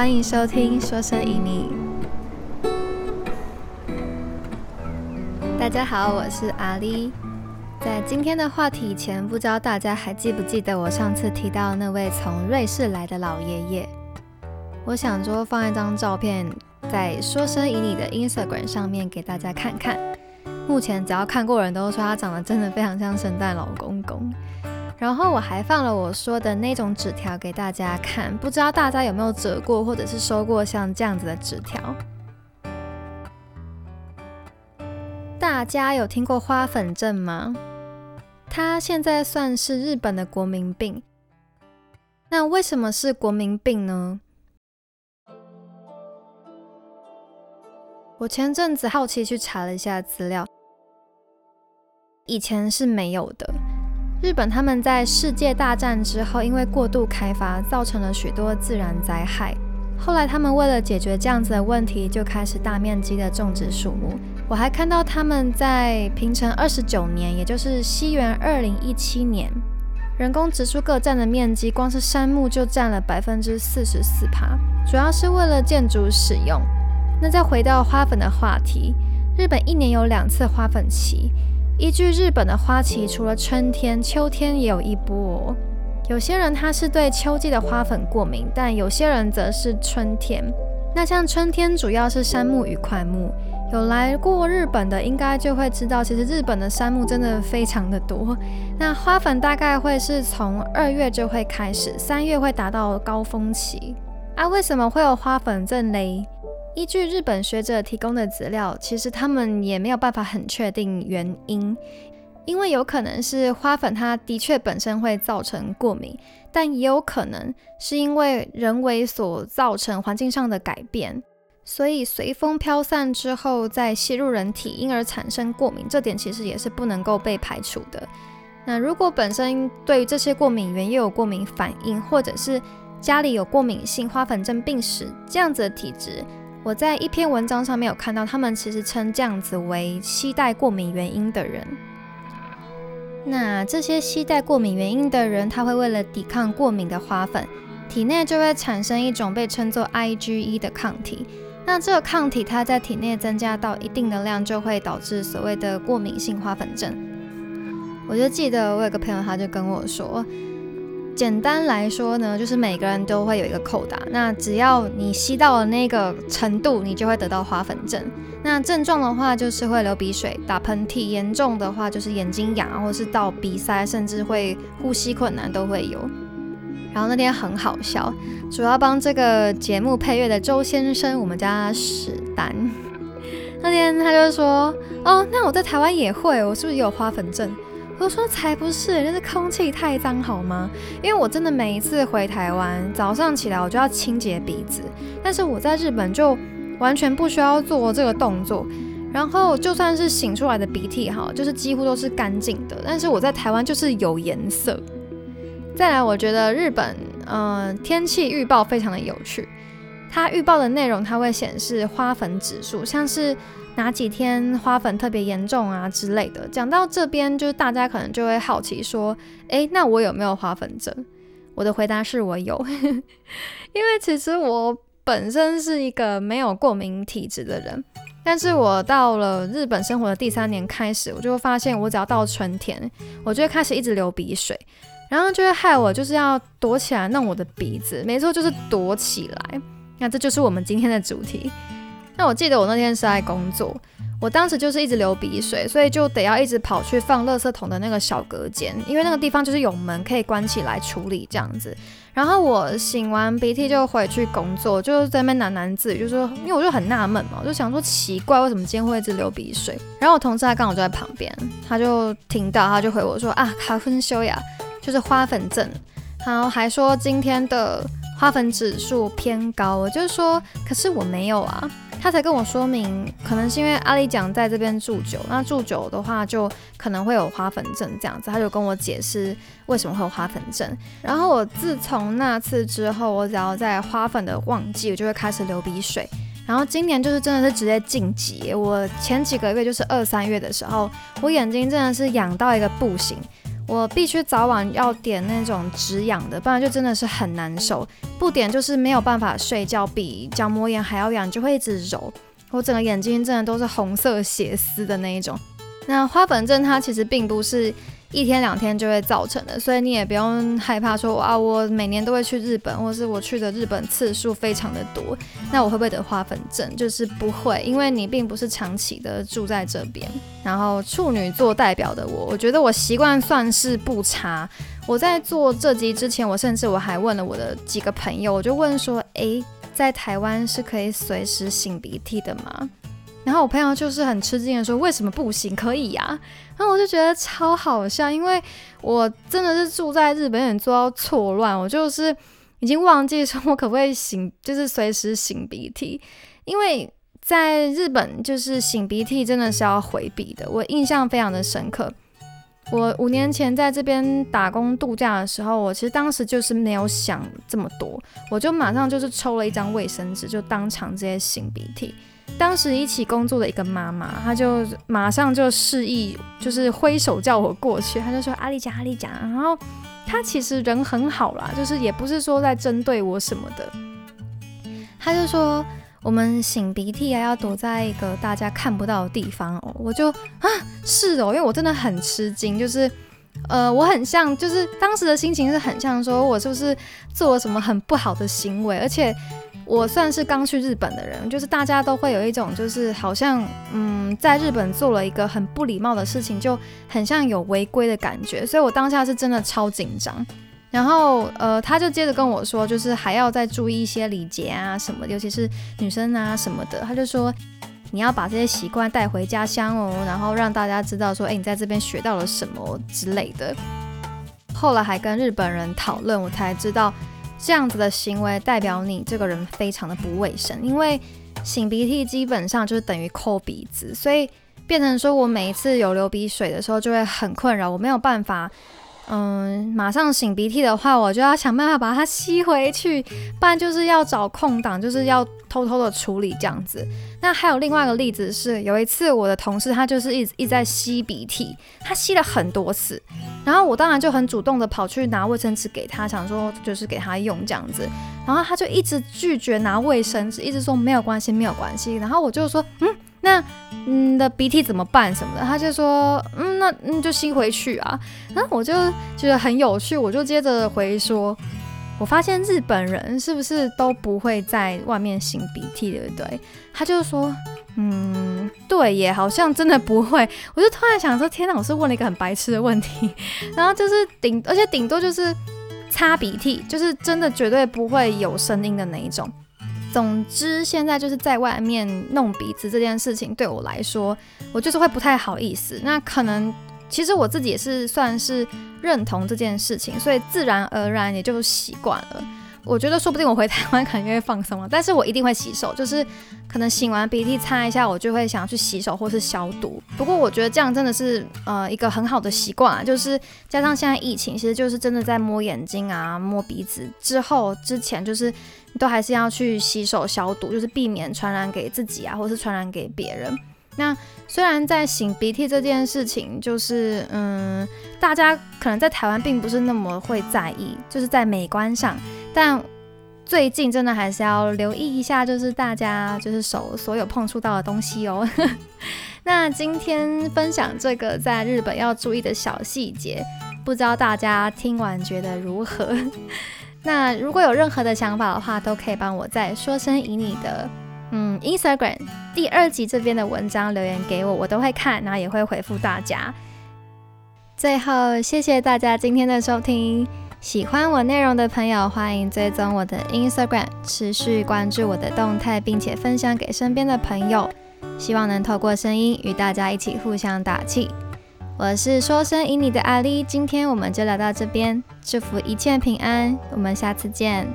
欢迎收听《说声以你》。大家好，我是阿丽。在今天的话题前，不知道大家还记不记得我上次提到那位从瑞士来的老爷爷？我想说放一张照片在《说声以你》的 Instagram 上面给大家看看。目前只要看过人都说他长得真的非常像圣诞老公公。然后我还放了我说的那种纸条给大家看，不知道大家有没有折过或者是收过像这样子的纸条？大家有听过花粉症吗？它现在算是日本的国民病。那为什么是国民病呢？我前阵子好奇去查了一下资料，以前是没有的。日本他们在世界大战之后，因为过度开发，造成了许多自然灾害。后来他们为了解决这样子的问题，就开始大面积的种植树木。我还看到他们在平成二十九年，也就是西元二零一七年，人工植树各占的面积，光是杉木就占了百分之四十四趴，主要是为了建筑使用。那再回到花粉的话题，日本一年有两次花粉期。依据日本的花期，除了春天、秋天也有一波。有些人他是对秋季的花粉过敏，但有些人则是春天。那像春天主要是杉木与块木。有来过日本的应该就会知道，其实日本的杉木真的非常的多。那花粉大概会是从二月就会开始，三月会达到高峰期。啊，为什么会有花粉症嘞？依据日本学者提供的资料，其实他们也没有办法很确定原因，因为有可能是花粉，它的确本身会造成过敏，但也有可能是因为人为所造成环境上的改变，所以随风飘散之后再吸入人体，因而产生过敏，这点其实也是不能够被排除的。那如果本身对于这些过敏源又有过敏反应，或者是家里有过敏性花粉症病史这样子的体质。我在一篇文章上面有看到，他们其实称这样子为携带过敏原因的人。那这些携带过敏原因的人，他会为了抵抗过敏的花粉，体内就会产生一种被称作 IgE 的抗体。那这个抗体它在体内增加到一定的量，就会导致所谓的过敏性花粉症。我就记得我有个朋友，他就跟我说。简单来说呢，就是每个人都会有一个扣打，那只要你吸到了那个程度，你就会得到花粉症。那症状的话，就是会流鼻水、打喷嚏，严重的话就是眼睛痒，或是到鼻塞，甚至会呼吸困难都会有。然后那天很好笑，主要帮这个节目配乐的周先生，我们家史丹，那天他就说：“哦，那我在台湾也会，我是不是有花粉症？”我说才不是，那是空气太脏好吗？因为我真的每一次回台湾，早上起来我就要清洁鼻子，但是我在日本就完全不需要做这个动作，然后就算是醒出来的鼻涕哈，就是几乎都是干净的，但是我在台湾就是有颜色。再来，我觉得日本嗯天气预报非常的有趣，它预报的内容它会显示花粉指数，像是。哪几天花粉特别严重啊之类的？讲到这边，就是大家可能就会好奇说：“诶，那我有没有花粉症？”我的回答是我有，因为其实我本身是一个没有过敏体质的人，但是我到了日本生活的第三年开始，我就会发现，我只要到春天，我就会开始一直流鼻水，然后就会害我就是要躲起来弄我的鼻子，没错，就是躲起来。那这就是我们今天的主题。那我记得我那天是在工作，我当时就是一直流鼻水，所以就得要一直跑去放垃圾桶的那个小隔间，因为那个地方就是有门可以关起来处理这样子。然后我擤完鼻涕就回去工作，就在那边喃喃自语，就说，因为我就很纳闷嘛，我就想说奇怪，为什么今天会一直流鼻水？然后我同事他刚好就在旁边，他就听到，他就回我说啊，卡芬修雅就是花粉症，然后还说今天的花粉指数偏高，我就说，可是我没有啊。他才跟我说明，可能是因为阿里讲在这边住久，那住久的话就可能会有花粉症这样子。他就跟我解释为什么会有花粉症。然后我自从那次之后，我只要在花粉的旺季，我就会开始流鼻水。然后今年就是真的是直接晋级。我前几个月就是二三月的时候，我眼睛真的是痒到一个不行。我必须早晚要点那种止痒的，不然就真的是很难受。不点就是没有办法睡觉，比角膜炎还要痒，就会一直揉。我整个眼睛真的都是红色血丝的那一种。那花粉症它其实并不是。一天两天就会造成的，所以你也不用害怕说啊，我每年都会去日本，或是我去的日本次数非常的多，那我会不会得花粉症？就是不会，因为你并不是长期的住在这边。然后处女座代表的我，我觉得我习惯算是不差。我在做这集之前，我甚至我还问了我的几个朋友，我就问说，诶，在台湾是可以随时擤鼻涕的吗？然后我朋友就是很吃惊的说：“为什么不行？可以呀。”然后我就觉得超好笑，因为我真的是住在日本，有点做到错乱。我就是已经忘记说我可不可以擤，就是随时擤鼻涕。因为在日本，就是擤鼻涕真的是要回避的。我印象非常的深刻。我五年前在这边打工度假的时候，我其实当时就是没有想这么多，我就马上就是抽了一张卫生纸，就当场直接擤鼻涕。当时一起工作的一个妈妈，她就马上就示意，就是挥手叫我过去。她就说：“阿丽讲，阿丽讲。”然后她其实人很好啦，就是也不是说在针对我什么的。她就说：“我们擤鼻涕啊，要躲在一个大家看不到的地方哦。”我就啊，是哦，因为我真的很吃惊，就是呃，我很像，就是当时的心情是很像，说我是不是做了什么很不好的行为，而且。我算是刚去日本的人，就是大家都会有一种，就是好像，嗯，在日本做了一个很不礼貌的事情，就很像有违规的感觉，所以我当下是真的超紧张。然后，呃，他就接着跟我说，就是还要再注意一些礼节啊什么，尤其是女生啊什么的。他就说，你要把这些习惯带回家乡哦，然后让大家知道说，哎，你在这边学到了什么之类的。后来还跟日本人讨论，我才知道。这样子的行为代表你这个人非常的不卫生，因为擤鼻涕基本上就是等于抠鼻子，所以变成说我每一次有流鼻水的时候就会很困扰，我没有办法。嗯，马上擤鼻涕的话，我就要想办法把它吸回去，不然就是要找空档，就是要偷偷的处理这样子。那还有另外一个例子是，有一次我的同事他就是一直一直在吸鼻涕，他吸了很多次，然后我当然就很主动的跑去拿卫生纸给他，想说就是给他用这样子，然后他就一直拒绝拿卫生纸，一直说没有关系，没有关系。然后我就说，嗯。那嗯的鼻涕怎么办什么的？他就说，嗯，那嗯就吸回去啊。然后我就觉得很有趣，我就接着回说，我发现日本人是不是都不会在外面擤鼻涕，对不对？他就说，嗯，对耶，好像真的不会。我就突然想说，天哪，我是问了一个很白痴的问题。然后就是顶，而且顶多就是擦鼻涕，就是真的绝对不会有声音的那一种。总之，现在就是在外面弄鼻子这件事情，对我来说，我就是会不太好意思。那可能，其实我自己也是算是认同这件事情，所以自然而然也就习惯了。我觉得说不定我回台湾可能就会放松了，但是我一定会洗手，就是可能擤完鼻涕擦一下，我就会想要去洗手或是消毒。不过我觉得这样真的是呃一个很好的习惯啊，就是加上现在疫情，其实就是真的在摸眼睛啊、摸鼻子之后之前，就是都还是要去洗手消毒，就是避免传染给自己啊，或是传染给别人。那虽然在擤鼻涕这件事情，就是嗯，大家可能在台湾并不是那么会在意，就是在美观上。但最近真的还是要留意一下，就是大家就是手所有碰触到的东西哦。那今天分享这个在日本要注意的小细节，不知道大家听完觉得如何？那如果有任何的想法的话，都可以帮我在说声以你的嗯 Instagram 第二集这边的文章留言给我，我都会看，然后也会回复大家。最后，谢谢大家今天的收听。喜欢我内容的朋友，欢迎追踪我的 Instagram，持续关注我的动态，并且分享给身边的朋友。希望能透过声音与大家一起互相打气。我是说声以你的阿丽，今天我们就聊到这边，祝福一切平安，我们下次见。